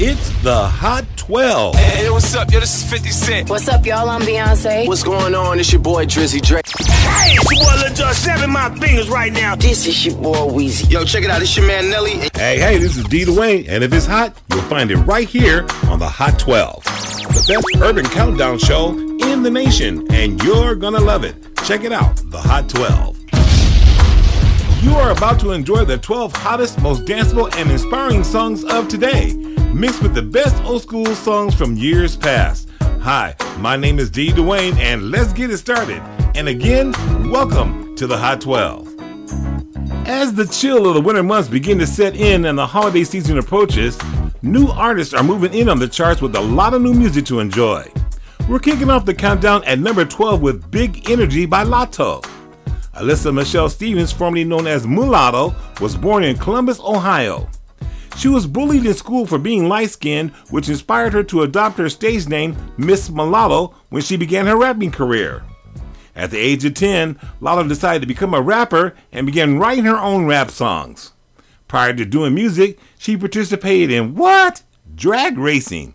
It's the Hot 12. Hey, what's up? Yo, this is 50 Cent. What's up, y'all? I'm Beyonce. What's going on? It's your boy Drizzy Drake. Hey, it's your boy Lil Jon. Snapping my fingers right now. This is your boy Weezy. Yo, check it out. It's your man Nelly. Hey, hey, this is D. Duane, and if it's hot, you'll find it right here on the Hot 12. The best urban countdown show in the nation, and you're gonna love it. Check it out, the Hot 12. You are about to enjoy the 12 hottest, most danceable, and inspiring songs of today, mixed with the best old school songs from years past. Hi, my name is D. Duane, and let's get it started. And again, welcome to the Hot 12. As the chill of the winter months begin to set in and the holiday season approaches, new artists are moving in on the charts with a lot of new music to enjoy. We're kicking off the countdown at number 12 with Big Energy by Latto. Alyssa Michelle Stevens, formerly known as Mulatto, was born in Columbus, Ohio. She was bullied in school for being light skinned, which inspired her to adopt her stage name, Miss Mulatto, when she began her rapping career. At the age of 10, Latto decided to become a rapper and began writing her own rap songs. Prior to doing music, she participated in what? Drag racing.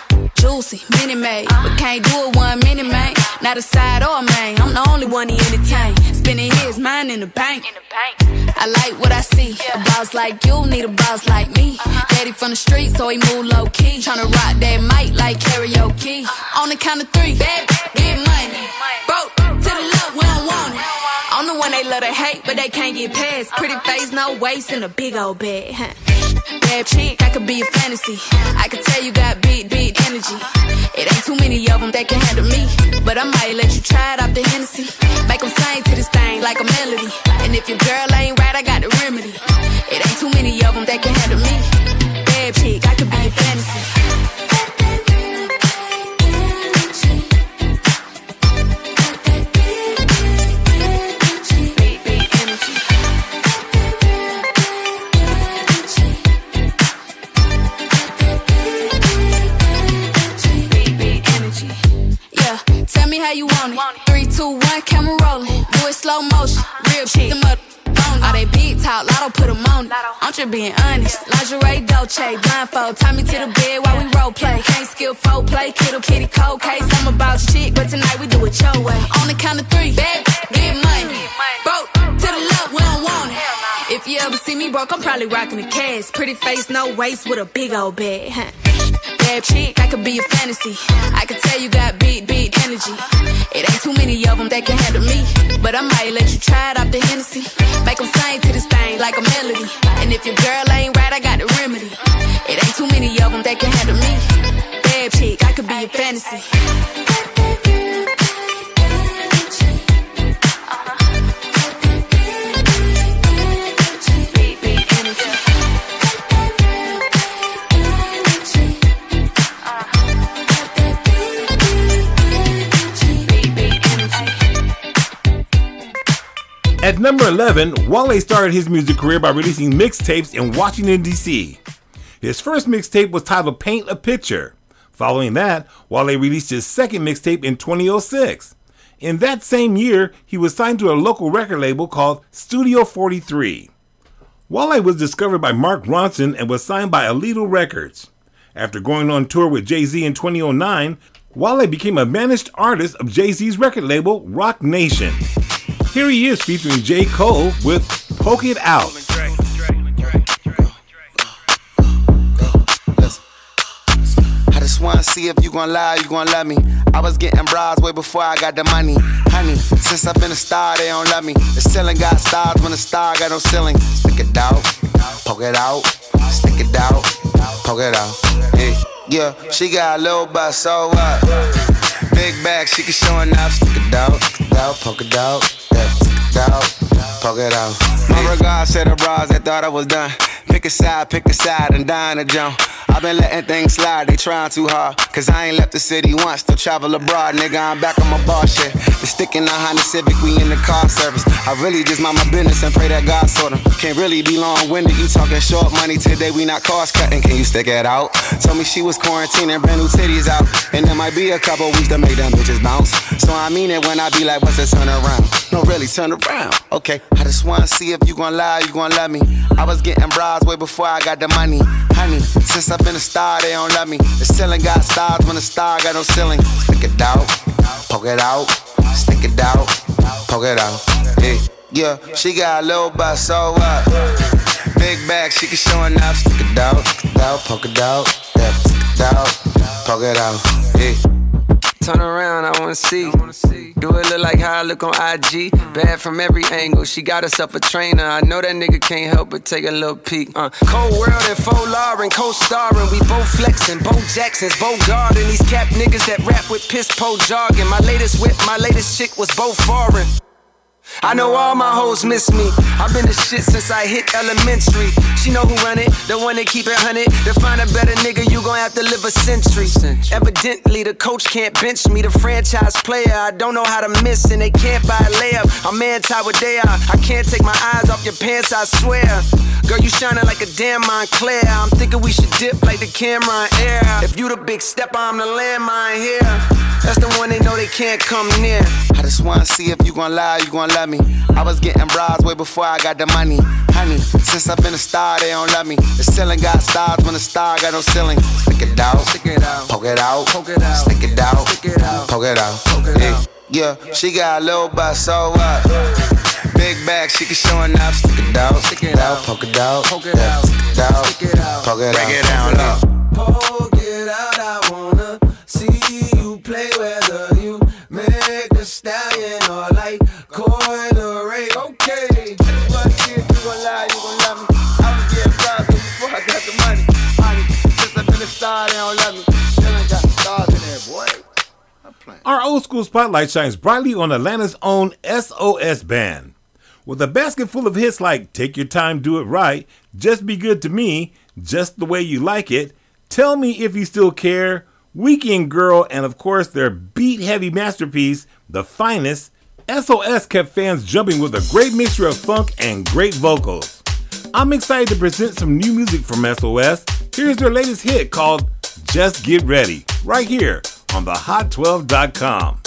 Juicy, mini made, but can't do it one mini man. Not a side or a main. I'm the only one he entertain. Spending his mind in the bank. I like what I see. A boss like you need a boss like me. Uh-huh. Daddy from the street, so he move low key. Tryna rock that mic like karaoke. Uh-huh. On the count of three, bad, get money. Broke to the left, we don't want it. I'm the one they love to hate, but they can't get past. Pretty face, no waist, and a big old bag. huh. Bad chick, I could be a fantasy. I could tell you got big, big energy. It ain't too many of them that can handle me. But I might let you try it off the Hennessy. Make them sing to this thing like a melody. And if your girl ain't right, I got the remedy. It ain't too many of them that can handle me. Bad chick, I could be how you want it. Three, two, one, camera rolling. Do it slow motion. Real shit. Them up. All they big talk, Latto put 'em on it. I'm just being honest. Lingerie, Dolce, blindfold. Tie me to the bed while we role play. Can't skill folk play, kiddo, kitty, cold case. I'm about shit, but tonight we do it your way. On the count of three, bad, ever broke, I'm probably rocking a cast. Pretty face, no waist, with a big old bag. Bad chick, I could be a fantasy. I could tell you got big, big energy. It ain't too many of them that can handle me. But I might let you try it off the Hennessy. Make them sing to this thing like a melody. And if your girl ain't right, I got the remedy. It ain't too many of them that can handle me. Bad chick, I could be a fantasy. At number 11, Wale started his music career by releasing mixtapes in Washington, D.C. His first mixtape was titled Paint a Picture. Following that, Wale released his second mixtape in 2006. In that same year, he was signed to a local record label called Studio 43. Wale was discovered by Mark Ronson and was signed by Allido Records. After going on tour with Jay Z in 2009, Wale became a managed artist of Jay Z's record label, Roc Nation. Here he is featuring J. Cole with Poke It Out. I just wanna see if you gon' lie, you gon' love me. I was getting bras way before I got the money. Honey, since I've been a star, they don't love me. The ceiling got stars when the star got no ceiling. Stick it out, poke it out, stick it out, poke it out. Hey, yeah, she got a little butt, so what? Big bag, she can show enough. Stick it out, stick it out, poke it out, out, poke it out. My regards to the bras that thought I was done. Pick a side, pick a side, and dine a jump. I've been letting things slide, they trying too hard. Cause I ain't left the city once, to travel abroad, nigga. I'm back on my bar shit. The stick in the Honda Civic, we in the car service. I really just mind my business and pray that God sort them. Can't really be long winded, you talking short money today, we not cost cutting. Can you stick it out? Told me she was quarantining, brand new titties out. And there might be a couple weeks to make them bitches bounce. So I mean it when I be like, what's the turn around? No, really, turn around. Okay, I just wanna see if you gon' lie, you gon' love me. I was getting bras way before I got the money. Honey, since I've been a star, they don't love me. The ceiling got stars when the star got no ceiling. Stick it out, poke it out, stick it out, poke it out. Yeah, yeah, she got a little butt, so what? Big bag, she can show enough. Stick it out, stick it out, poke it out, yeah, stick it out, poke it out. Yeah. Turn around, I wanna see. Do it look like how I look on IG? Bad from every angle. She got herself a trainer. I know that nigga can't help but take a little peek. Uh, cold world and faux Lauren, co-starring. We both flexing, Bo Jackson's, Bo Garden. These cap niggas that rap with piss po jargon. My latest whip, my latest chick was both foreign. I know all my hoes miss me. I've been the shit since I hit elementary. She know who run it, the one that keep it hunted. To find a better nigga, have to live a century. Evidently, the coach can't bench me. The franchise player, I don't know how to miss, and they can't buy a layup. I'm anti what they are. I can't take my eyes off your pants, I swear. Girl, you shining like a damn Moncler. I'm thinking we should dip like the camera in air. If you the big stepper, I'm the landmine here. That's the one they know they can't come near. I just wanna see if you gon' lie, you gon' love me. I was getting bras way before I got the money. Honey, since I've been a star, they don't love me. The ceiling got stars when the star got no ceiling. Stick it out, stick it out, poke it out, poke it out, stick it out, stick it out, poke it out, poke it out. Yeah, she got a little butt, so what? Big bag, she can show enough. Stick it out, stick it out, poke it out, poke it out, stick it out, stick it out, poke it out, break it down, low. Our old school spotlight shines brightly on Atlanta's own SOS band. With a basket full of hits like Take Your Time, Do It Right, Just Be Good to Me, Just the Way You Like It, Tell Me If You Still Care, Weekend Girl, and of course their beat heavy masterpiece, The Finest, SOS kept fans jumping with a great mixture of funk and great vocals. I'm excited to present some new music from SOS. Here's their latest hit called Just Get Ready, right here on the Hot12.com.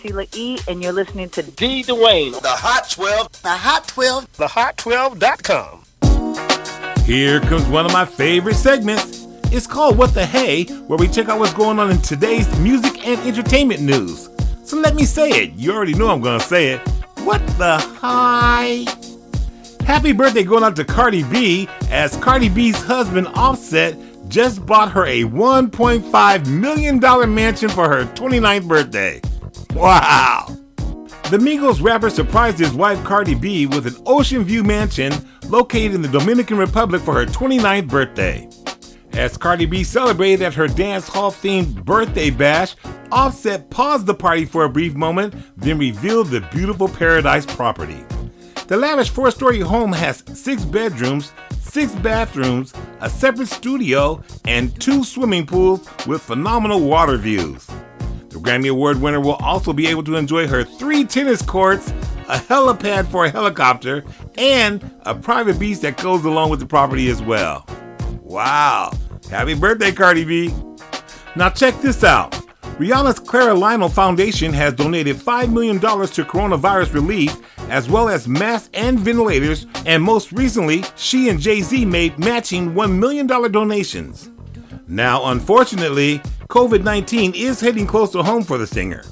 Sheila E., and you're listening to D. Duane. The Hot 12. The Hot 12. The Hot12.com. Here comes one of my favorite segments. It's called What the Hey, where we check out what's going on in today's music and entertainment news. So let me say it. You already know I'm going to say it. What the hi? Happy birthday going out to Cardi B, as Cardi B's husband Offset just bought her a $1.5 million mansion for her 29th birthday. Wow! The Migos rapper surprised his wife Cardi B with an ocean view mansion located in the Dominican Republic for her 29th birthday. As Cardi B celebrated at her dance hall themed birthday bash, Offset paused the party for a brief moment, then revealed the beautiful paradise property. The lavish four story home has six bedrooms, six bathrooms, a separate studio, and two swimming pools with phenomenal water views. Grammy Award winner will also be able to enjoy her three tennis courts, a helipad for a helicopter, and a private beach that goes along with the property as well. Wow! Happy birthday, Cardi B! Now, check this out. Rihanna's Clara Lionel Foundation has donated $5 million to coronavirus relief, as well as masks and ventilators, and most recently, she and Jay Z made matching $1 million donations. Now, unfortunately, COVID 19 is hitting close to home for the singer.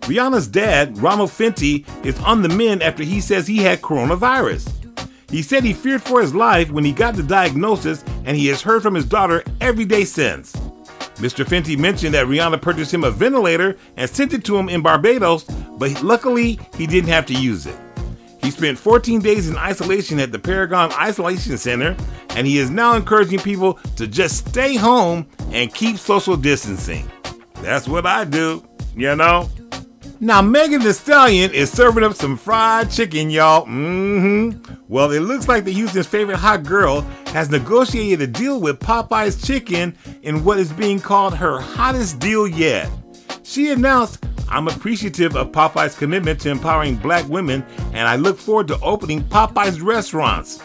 Rihanna's dad, Ronald Fenty, is on the mend after he says he had coronavirus. He said he feared for his life when he got the diagnosis, and he has heard from his daughter every day since. Mr. Fenty mentioned that Rihanna purchased him a ventilator and sent it to him in Barbados, but luckily he didn't have to use it. He spent 14 days in isolation at the Paragon Isolation Center, and he is now encouraging people to just stay home and keep social distancing. That's what I do, you know? Now, Megan Thee Stallion is serving up some fried chicken, y'all. Mm-hmm. Well, it looks like the Houston's favorite hot girl has negotiated a deal with Popeye's Chicken in what is being called her hottest deal yet. She announced, I'm appreciative of Popeye's commitment to empowering black women, and I look forward to opening Popeye's restaurants.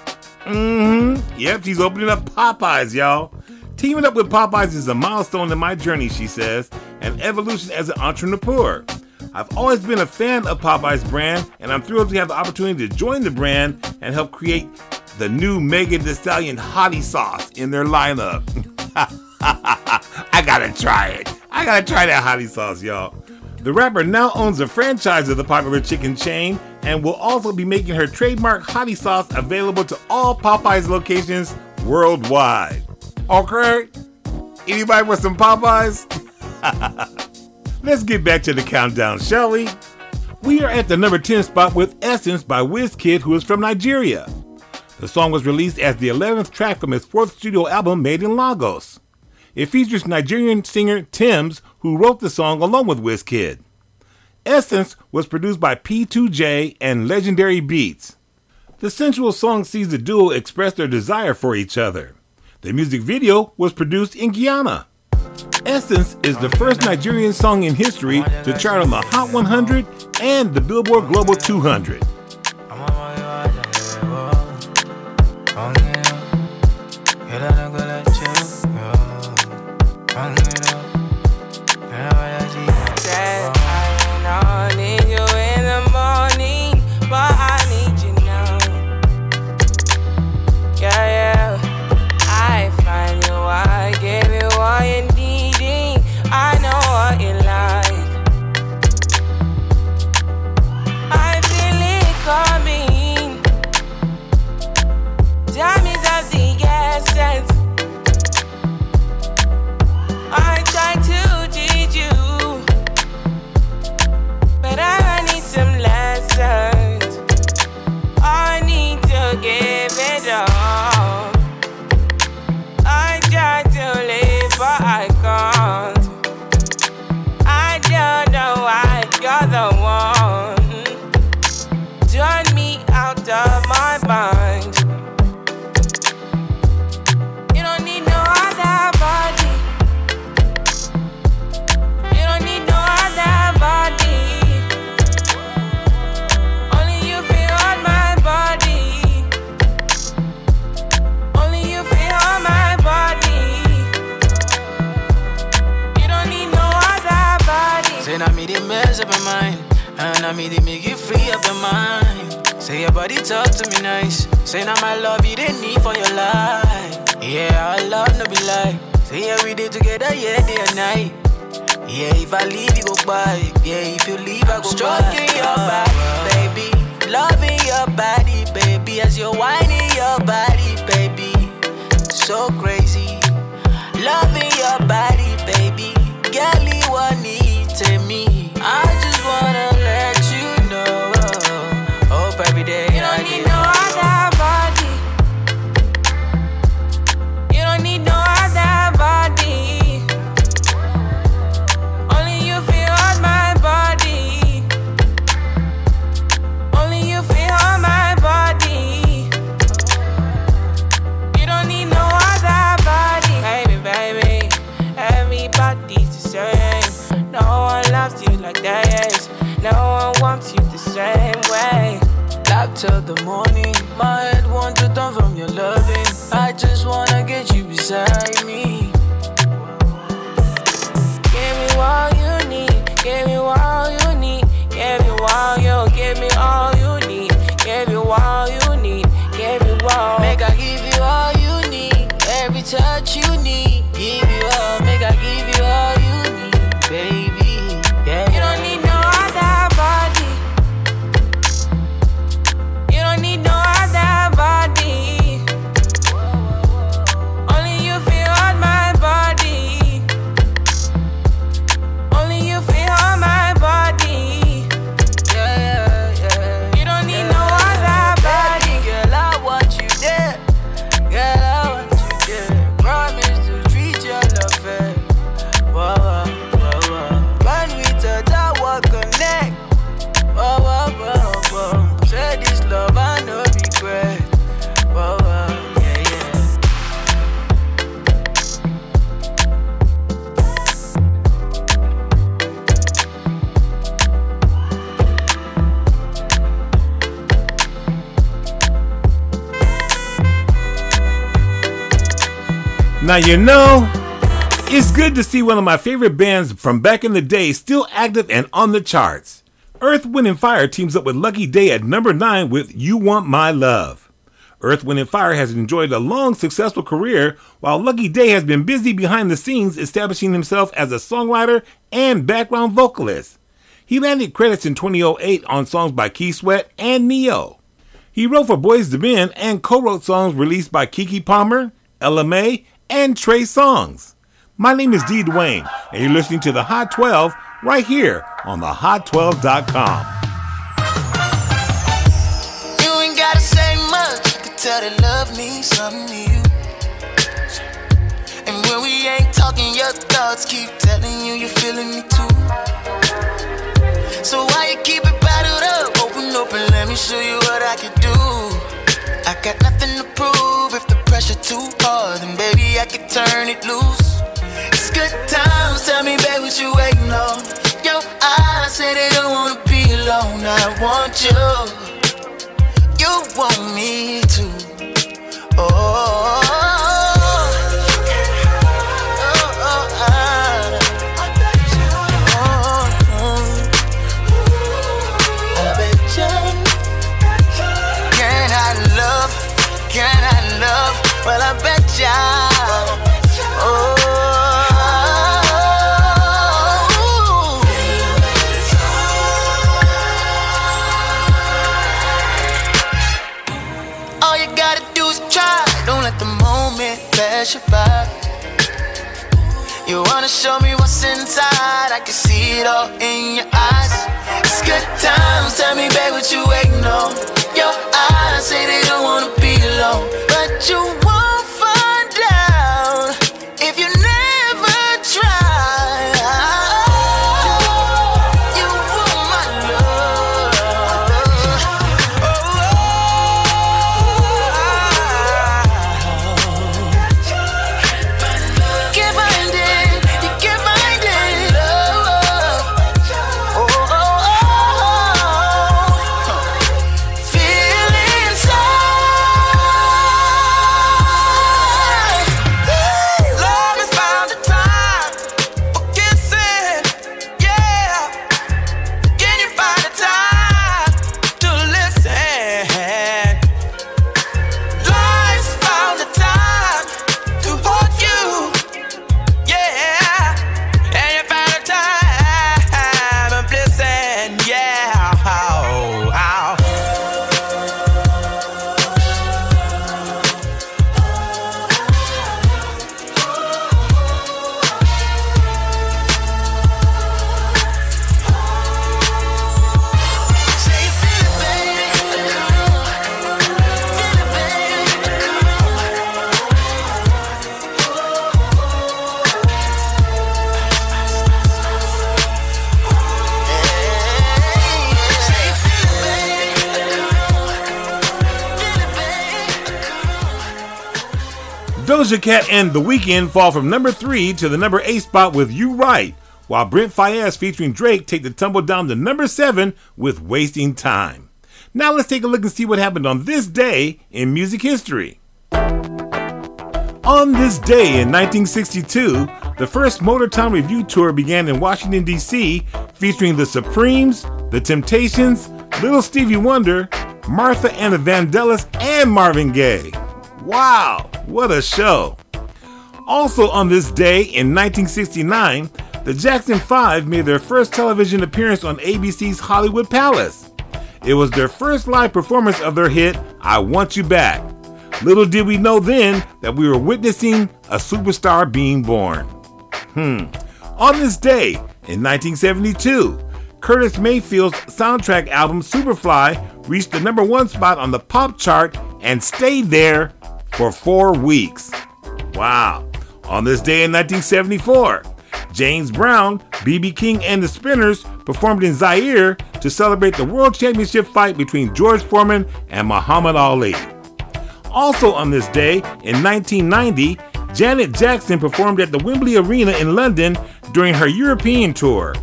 Mm-hmm. Yep, she's opening up Popeyes, y'all. Teaming up with Popeyes is a milestone in my journey, she says, and evolution as an entrepreneur. I've always been a fan of Popeye's brand, and I'm thrilled to have the opportunity to join the brand and help create the new Megan Thee Stallion Hottie Sauce in their lineup. I gotta try it. I gotta try that Hottie Sauce, y'all. The rapper now owns a franchise of the popular chicken chain and will also be making her trademark Hottie Sauce available to all Popeyes locations worldwide. Okay? Anybody want some Popeyes? Let's get back to the countdown, shall we? We are at the number 10 spot with Essence by Wizkid, who is from Nigeria. The song was released as the 11th track from his fourth studio album made in Lagos. It features Nigerian singer Tems, who wrote the song along with WizKid. Essence was produced by P2J and Legendary Beats. The sensual song sees the duo express their desire for each other. The music video was produced in Guyana. Essence is the first Nigerian song in history to chart on the Hot 100 and the Billboard Global 200. Yeah, if I leave you go by. Yeah, if you leave I go Stroking by. your body, baby. Loving your body, baby. As you're whining your body, baby. So till the morning. My head wants to turn from your loving. I just wanna get you beside me. Give me all you need. Give me all you need. Give me all you. Give me all you need. Give me all you Now, you know, it's good to see one of my favorite bands from back in the day still active and on the charts. Earth, Wind, and Fire teams up with Lucky Day at number 9 with You Want My Love. Earth, Wind, and Fire has enjoyed a long, successful career, while Lucky Day has been busy behind the scenes establishing himself as a songwriter and background vocalist. He landed credits in 2008 on songs by Keith Sweat and Ne-Yo. He wrote for Boyz II Men and co-wrote songs released by Keke Palmer, May, and Trey Songz. My name is D. Duane, and you're listening to the Hot 12 right here on the Hot12.com. You ain't gotta say much, you can tell that love something. And when we ain't talking, your thoughts keep telling you you're feeling me too. So why you keep it bottled up? Open and let me show you what I can do. I got nothing to prove. If the pressure too hard, then baby I can turn it loose. It's good times. Tell me, babe, what you waiting on? Your eyes say they don't wanna be alone. I want you. You want me to. Oh, Well, I bet ya. Oh. All you gotta do is try. Don't let the moment pass you by. You wanna show me what's inside? I can see it all in your eyes. It's good times. Tell me, babe, what you waiting on? Your eyes say they don't wanna alone, but you won't Doja Cat and The Weeknd fall from number 3 to the number 8 spot with You Right, while Brent Faiyaz featuring Drake take the tumble down to number 7 with Wasting Time. Now let's take a look and see what happened on this day in music history. On this day in 1962, the first Motortown Revue tour began in Washington, D.C., featuring the Supremes, the Temptations, Little Stevie Wonder, Martha and the Vandellas, and Marvin Gaye. Wow, what a show! Also on this day in 1969, the Jackson 5 made their first television appearance on ABC's Hollywood Palace. It was their first live performance of their hit, I Want You Back. Little did we know then that we were witnessing a superstar being born. Hmm. On this day, in 1972, Curtis Mayfield's soundtrack album Superfly reached the number one spot on the pop chart and stayed there for four weeks. Wow. On this day in 1974, James Brown, B.B. King, and the Spinners performed in Zaire to celebrate the World Championship fight between George Foreman and Muhammad Ali. Also on this day, in 1990, Janet Jackson performed at the Wembley Arena in London during her European tour.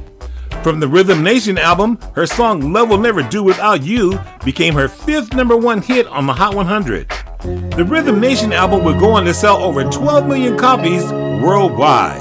From the Rhythm Nation album, her song Love Will Never Do Without You became her fifth number one hit on the Hot 100. The Rhythm Nation album would go on to sell over 12 million copies worldwide.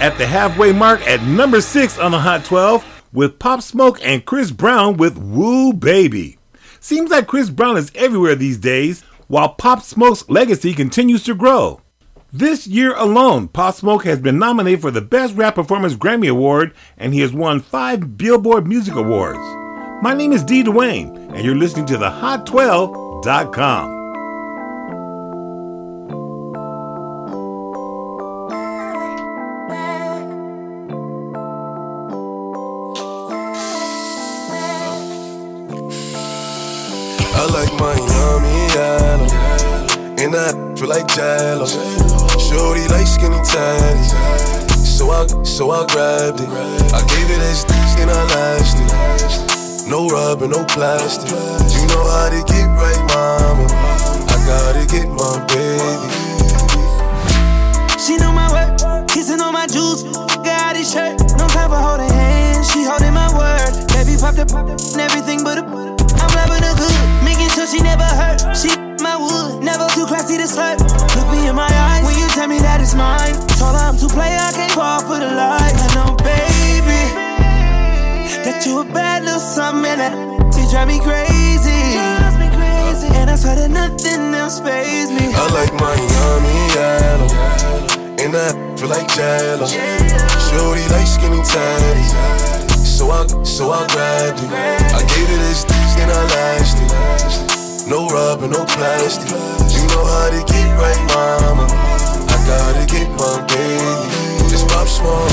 At the halfway mark at number six on the Hot 12 with Pop Smoke and Chris Brown with Woo Baby. Seems like Chris Brown is everywhere these days, while Pop Smoke's legacy continues to grow. This year alone, Pop Smoke has been nominated for the Best Rap Performance Grammy Award, and he has won five Billboard Music Awards. My name is D. Duane, and you're listening to the Hot12.com. I like Miami yellow, and I feel like Jello. Shorty like skinny tiny, so I so I grabbed it. I gave it as and I lashed it. No rubber, no plastic. You know how to get right, mama. I gotta get my baby. She know my work, kissing on my juice. Got his shirt, no time for holding hands. She holding my word. Baby popped up everything but a. I'm rapping her good, she never hurt. She my wood, never too classy to slut. Look me in my eyes when you tell me that it's mine. Told her I'm too play, I can't fall for the lies. I know, baby, that you a bad little something that she drive me crazy. And I swear that nothing else pays me. I like Miami yellow, and I feel like Jello. Shorty like skinny tiny, so I so I grabbed it. I gave it this and I lashed it. No rubber, no plastic. You know how to get right, mama. I gotta get my baby. Just pop small,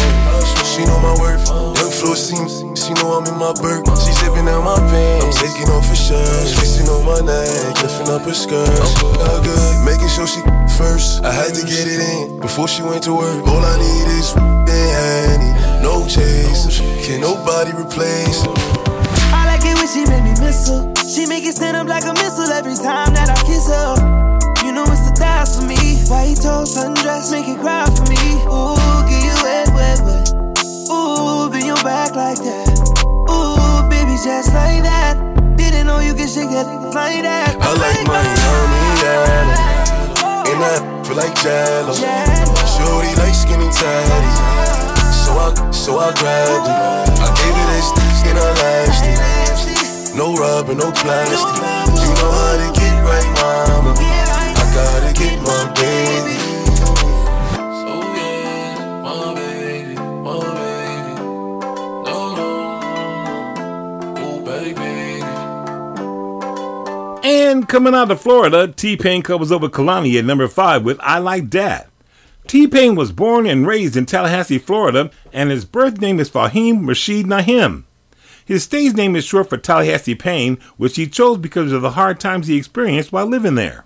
she know my worth. Young floor seems, she know I'm in my burp. She zipping out my pants, I'm taking off her shirt. Kissing on my neck, lifting up her skirt. I'm not good, making sure she first. I had to get it in before she went to work. All I need is honey, no chase. Can nobody replace when she make me miss her. She make it stand up like a missile every time that I kiss her. You know it's the thighs for me. White toes, sundress, make it cry for me. Ooh, get you wet, wet, wet. Ooh, bend your back like that. Ooh, baby, just like that. Didn't know you could shake that like that. I like Miami yellow, and I feel like Jello. Shorty like skinny tiny, so I so I grabbed it. I gave it this and I lashed it. No rubber, no plastic. You know how to get right, mama. I gotta get my baby. So yeah, my baby, my baby. No, no, oh baby. And coming out of Florida, T Pain covers up with Kehlani at number five with I Like Dat. T Pain was born and raised in Tallahassee, Florida, and his birth name is Faheem Rasheed Najm. His stage name is short for Tallahassee Pain, which he chose because of the hard times he experienced while living there.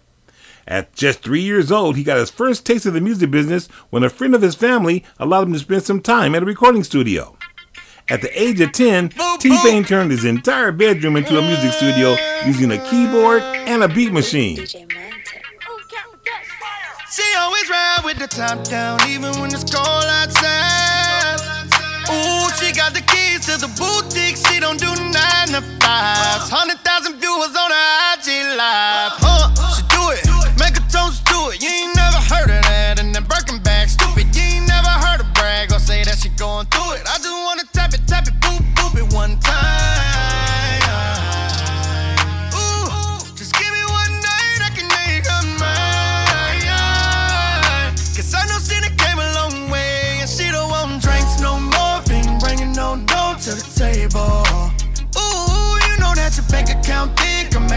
At just three years old, he got his first taste of the music business when a friend of his family allowed him to spend some time at a recording studio. At the age of 10, T Pain turned his entire bedroom into a music studio using a keyboard and a beat machine. Always ride with the top down, even when it's cold outside. Ooh, she got the keys to the boutique. She don't do nine to fives. Hundred thousand viewers on her IG live.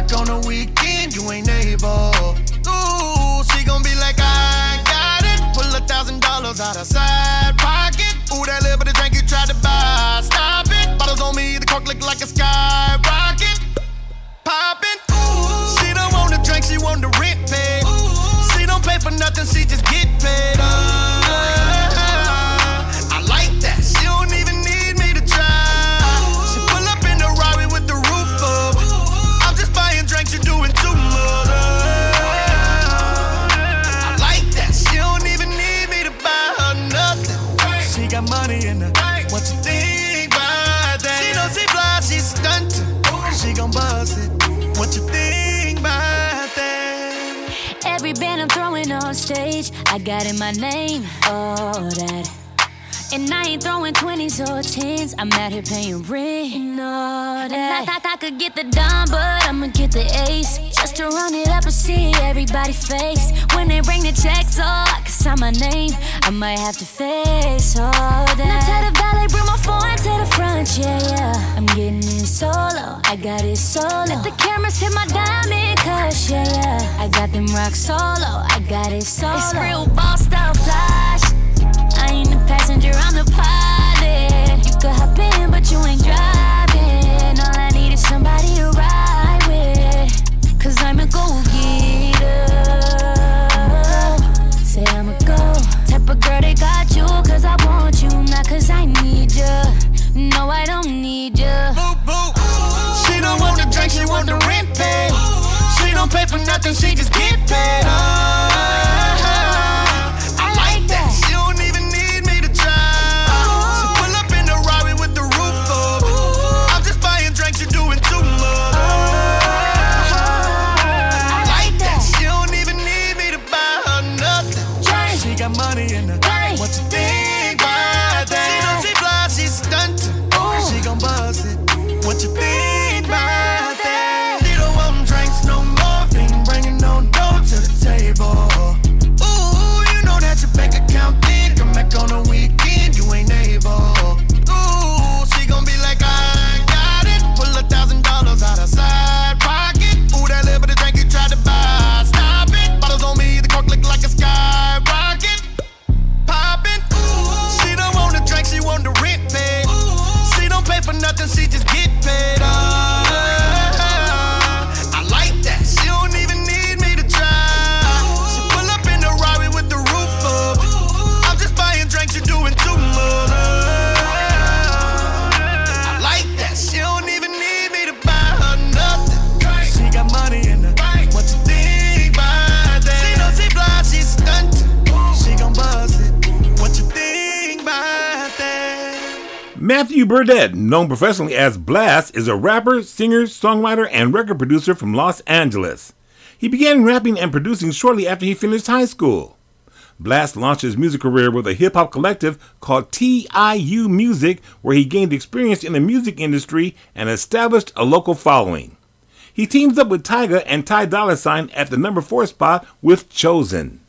Back on the weekend, you ain't able. Ooh, she gon' be like, I got it. Pull a thousand dollars out of side pocket. Ooh, that little bit of drink you tried to buy. Stop it. Bottles on me, the cork look like a skyrocket. Poppin'. Ooh, she don't want the drink, she want the rent paid. She don't pay for nothing, I'm out here paying rent and all that. And I thought I could get the dime, but I'ma get the ace. Just to run it up and see everybody face. When they bring the checks, oh, I can sign my name. I might have to face all that. Now tell the valet, bring my phone to the front, yeah, yeah. I'm getting in solo, I got it solo. Let the cameras hit my diamond cush, yeah, yeah. I got them rock solo, I got it solo. It's real boss style flash. I ain't the passenger, I'm the pilot. Could hop in, but you ain't driving. All I need is somebody to ride with. Cause I'm a go getter. Say I'm a go. Type of girl they got you, cause I want you, not cause I need you. No, I don't need you. She don't want the drink, she want the rent paid. She don't pay for nothing, she just get paid. Ah, known professionally as Blxst, is a rapper, singer, songwriter, and record producer from Los Angeles. He began rapping and producing shortly after he finished high school. Blxst launched his music career with a hip hop collective called TIU Music, where he gained experience in the music industry and established a local following. He teams up with Tyga and Ty Dolla Sign at the number four spot with Chosen.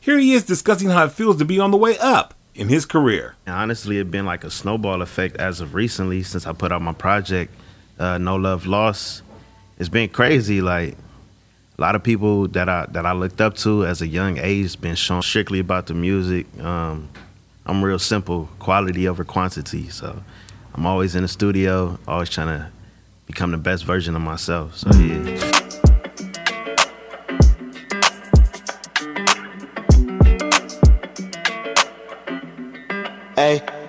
Here he is discussing how it feels to be on the way up in his career. Honestly, it's been like a snowball effect as of recently since I put out my project, uh, No Love Lost. It's been crazy. Like a lot of people that I that I looked up to as a young age been shown strictly about the music. Um, I'm real simple, quality over quantity. So I'm always in the studio, always trying to become the best version of myself. So yeah.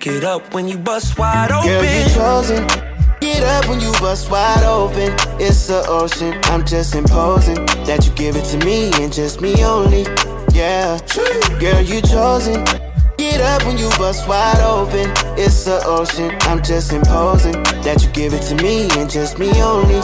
Get up when you bust wide open. Girl, you chosen. Get up when you bust wide open. It's the ocean. I'm just imposing that you give it to me and just me only. Yeah, girl, you chosen. Get up when you bust wide open. It's the ocean. I'm just imposing that you give it to me and just me only.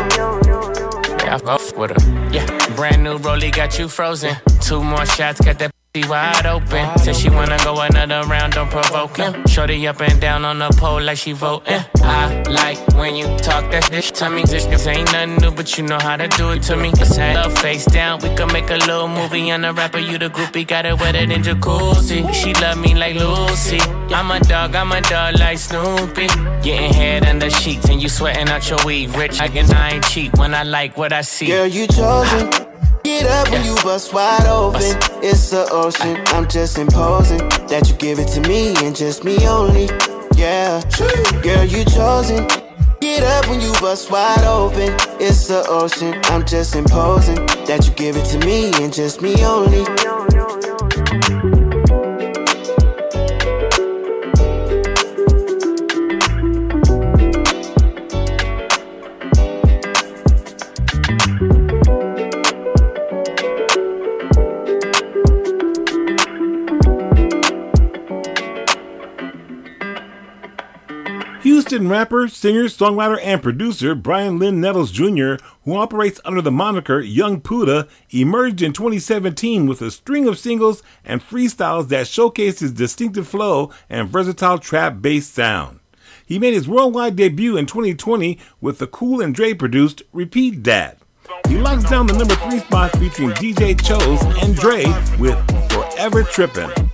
Yeah, I fuck with her. Yeah, brand new rollie got you frozen. Two more shots, got that She wide open. Said she wanna go another round, don't provoke him. Shorty up and down on the pole like she voting. I like when you talk that shit to me. This, ain't nothing new, but you know how to do it to me. Let's have a face down. We can make a little movie on the rapper. You the groupie, got it wetter than jacuzzi. She love me like Lucy. I'm a dog, I'm a dog like Snoopy. Getting head under sheets and you sweating out your weed. Rich, I can I ain't cheap when I like what I see. Girl, you chosen. Get up when you bust wide open. It's the ocean. I'm just imposing that you give it to me and just me only. Yeah, girl, you chosen. Get up when you bust wide open. It's the ocean. I'm just imposing that you give it to me and just me only. Rapper, singer, songwriter, and producer Brian Lynn Nettles Jr., who operates under the moniker Young Puda, emerged in 2017 with a string of singles and freestyles that showcase his distinctive flow and versatile trap based sound. He made his worldwide debut in 2020 with the Cool and Dre produced Repeat Dat. He locks down the number three spot featuring DJ Chose and Dre with Forever Trippin'.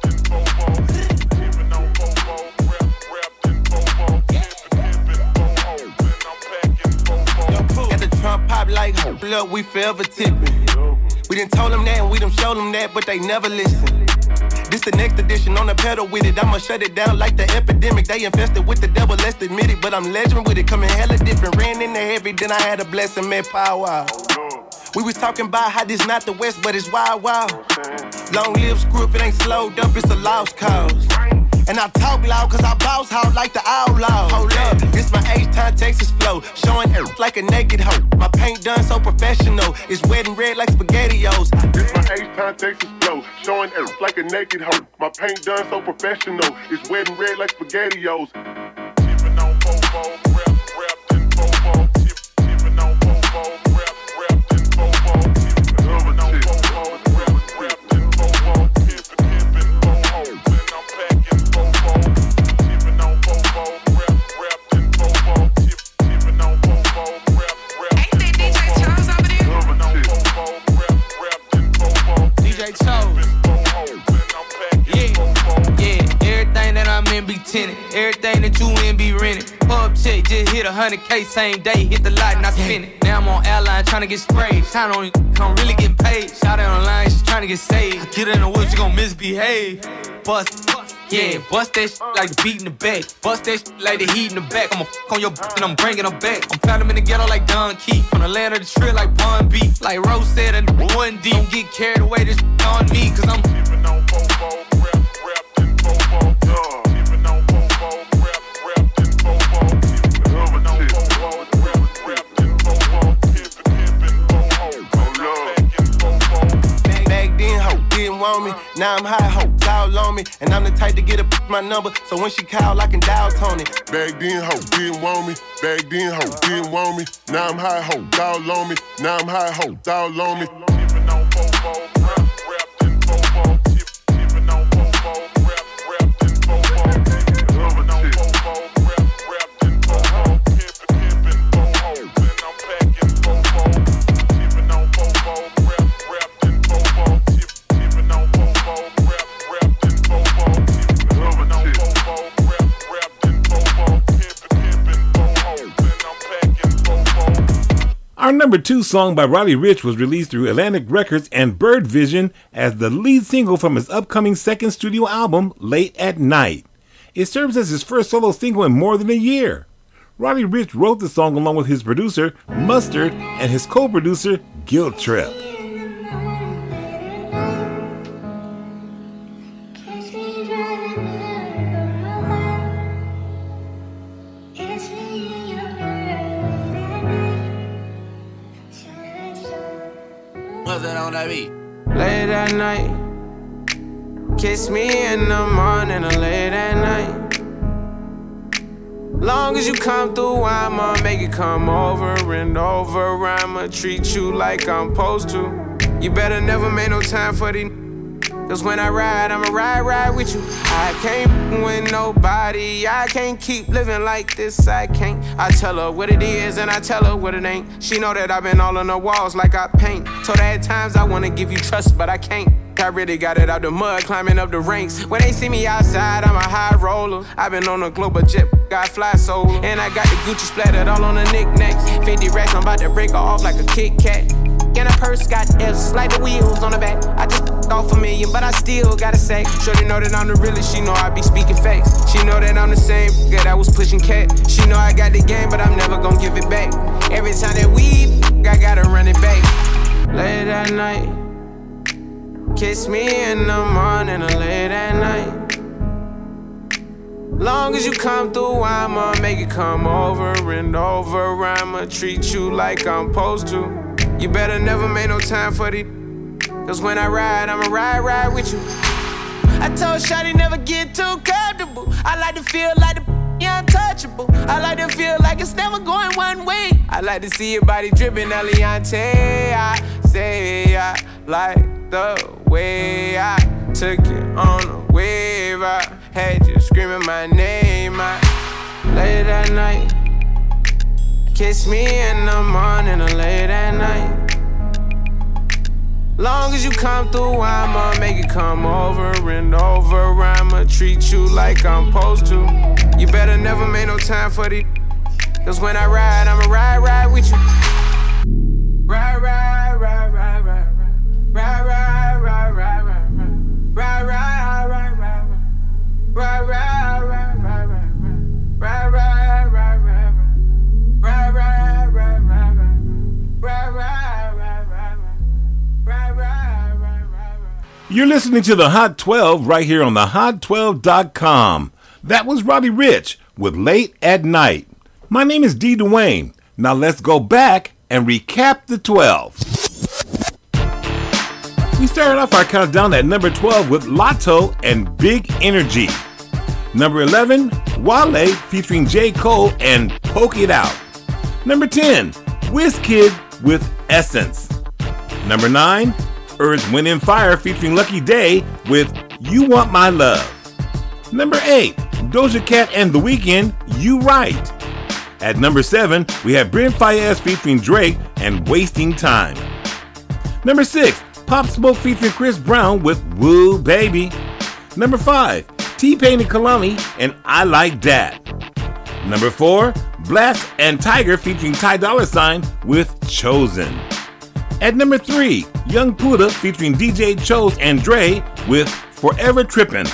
Like, look, we forever tipping. We done told them that and we done showed them that, but they never listen. This the next edition on the pedal with it. I'ma shut it down like the epidemic. They infested with the devil, let's admit it. But I'm legend with it, coming hella different. Ran in the heavy, then I had a blessing, man, power. We was talking about how this not the West, but it's wild, wild. Long live screw if it ain't slowed up, it's a lost cause. And I talk loud cause I bounce out like the outlaw. Hold up, it's my H-Town Texas flow. Showing it like a naked hoe. My paint done so professional. It's wet and red like SpaghettiOs. This my H-Town Texas flow. Showing it like a naked hoe. My paint done so professional. It's wet and red like SpaghettiOs. Tipping on tenant. Everything that you in be rented. Pub check, just hit a hundred K same day. Hit the lot and I spin it. Now I'm on airline trying to get sprayed. Time on I'm really getting paid. Shout out online, she's trying to get saved. Get her in the whip, she gon' misbehave. Bust. Yeah, bust that shit like the beat in the back. Bust that shit like the heat in the back. I'ma fuck on your b- and I'm bringing them back. I'm pounding in the ghetto like Don Key. From the land of the trill like Bun B. Like Rose said, and one D. Don't get carried away, this on me. Cause I'm ho, me. Now I'm high, ho, all on me. And I'm the type to get a my number, so when she call, I can dial Tony. Back then, ho, didn't want me. Back then, ho, didn't want me. Now I'm high, ho, all on me. Now I'm high, ho, all on me. Our number two song by Roddy Ricch was released through Atlantic Records and Bird Vision as the lead single from his upcoming second studio album, Late at Night. It serves as his first solo single in more than a year. Roddy Ricch wrote the song along with his producer, Mustard, and his co producer, Guilt Trip. At night. Kiss me in the morning or late at night. Long as you come through, I'ma make it come over and over. I'ma treat you like I'm supposed to. You better never make no time for these. Cause when I ride, I'ma ride, ride with you. I can't with nobody. I can't keep living like this. I can't. I tell her what it is and I tell her what it ain't. She know that I've been all on the walls like I paint. Told her at times I wanna give you trust, but I can't. I really got it out the mud, climbing up the ranks. When they see me outside, I'm a high roller. I've been on a global jet, got fly solo. And I got the Gucci splattered all on the knickknacks. 50 racks, I'm about to break her off like a Kit Kat. And a purse got F's, like the wheels on the back. I just off a million, but I still gotta say. Shorty know that I'm the realest, she know I be speaking facts. She know that I'm the same, good I was pushing cat. She know I got the game, but I'm never gonna give it back. Every time that we, I gotta run it back. Late at night. Kiss me in the morning or late at night. Long as you come through, I'ma make it come over and over. I'ma treat you like I'm supposed to. You better never make no time for the. Cause when I ride, I'ma ride, ride with you. I told Shotty never get too comfortable. I like to feel like the untouchable. I like to feel like it's never going one way. I like to see your body dripping, Eliante. I say I like the way I took it on a wave. I had you screaming my name. I late at night. Kiss me in the morning or late at night. Long as you come through, I'ma make it come over and over. I'ma treat you like I'm supposed to. You better never make no time for the. Cause when I ride, I'ma ride, ride with you. Ride, ride. You're listening to the Hot 12 right here on the Hot12.com. That was Roddy Ricch with Late at Night. My name is D. Duane. Now let's go back and recap the 12. We started off our countdown at number 12 with Latto and Big Energy. Number 11, Wale featuring J. Cole and Poke It Out. Number 10, Wizkid with Essence. Number 9, Earth, Wind, and Fire featuring Lucky Daye with You Want My Love. Number 8, Doja Cat and The Weeknd, You Right. At number 7, we have Brent Faiyaz featuring Drake and Wasting Time. Number 6, Pop Smoke featuring Chris Brown with Woo Baby. Number 5, T-Pain and Kehlani and I Like That. Number 4, Blxst and Tyga featuring Ty Dolla Sign with Chosen. At number 3, Young Puda featuring DJ Chose and Dre with Forever Trippin'.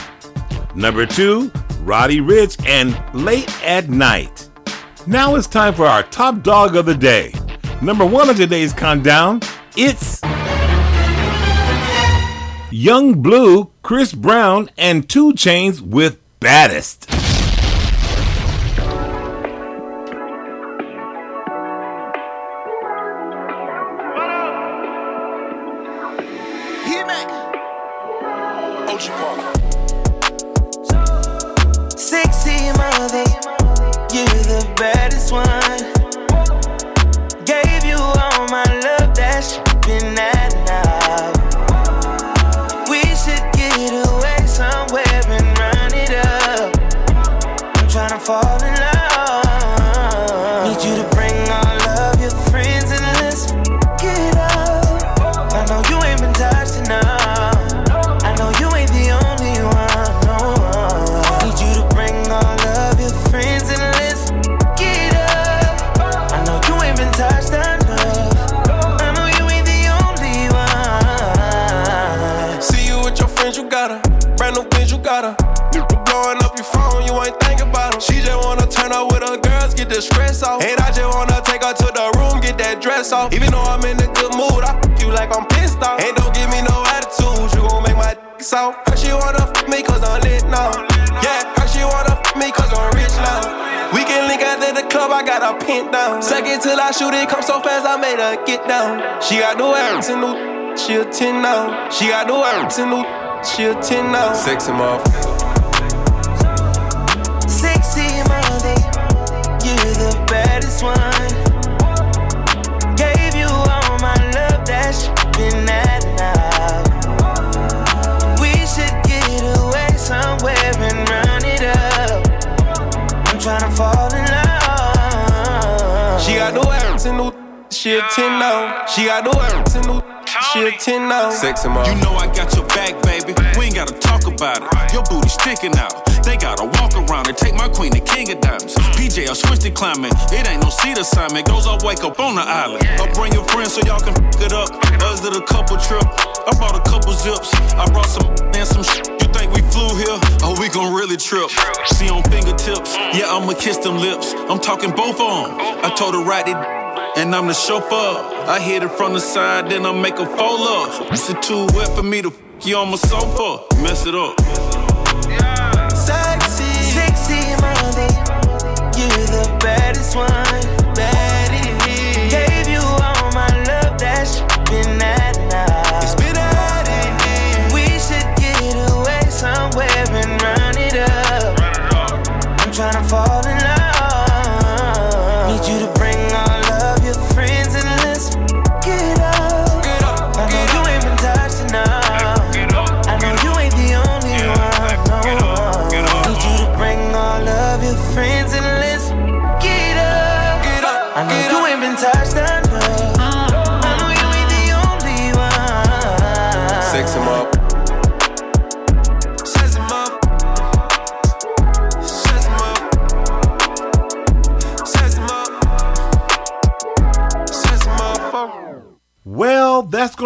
Number 2, Roddy Ricch and Late at Night. Now it's time for our top dog of the day. Number 1 of today's countdown, it's Yung Bleu, Chris Brown, and 2 Chainz with Baddest. She wanna fuck you like I'm pissed off. Ain't gon' give me no attitude, You gon' make my ass. I shit all up, make cause I'm lit now. Yeah, her she wanna fuck me cause I'm rich now. We can link out at the club, I got the words in the she got new ass and new. She a 10 now. She got the words in the she a 10 now. Sexy motherfucker. Sexy Monday, you're the baddest one. She a 10 now. She got the words in the she a 10 now. Sexy mom. You know I got your back, baby. We ain't gotta talk about it. Your booty sticking out. They gotta walk around and take my queen to King of Diamonds. PJ, I switched to climbing. It ain't no seat assignment. Goes off, wake up on the island. I'll bring your friends so y'all can f it up. Us did a couple trip. I brought a couple zips. I brought some and some shit. You think we flew here? Oh, we gon' really trip. See on fingertips. Yeah, I'ma kiss them lips. I'm talking both on. I told her right it and I'm the chauffeur. I hit it from the side, then I make a fold up. It's too wet for me to f you on my sofa. Mess it up. Sexy, sexy mommy, you're the baddest one,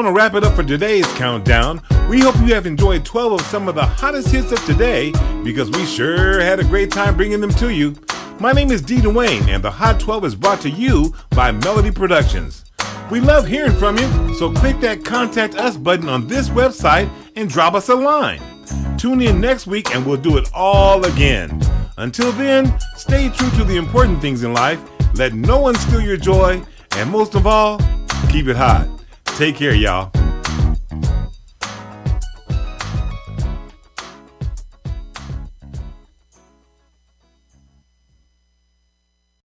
going to wrap it up for today's countdown. We hope you have enjoyed 12 of some of the hottest hits of today because we sure had a great time bringing them to you. My name is D. Duane, and the Hot 12 is brought to you by Melody Productions. We love hearing from you, so click that Contact Us button on this website and drop us a line. Tune in next week and we'll do it all again. Until then, stay true to the important things in life, let no one steal your joy, and most of all, keep it hot. Take care, y'all.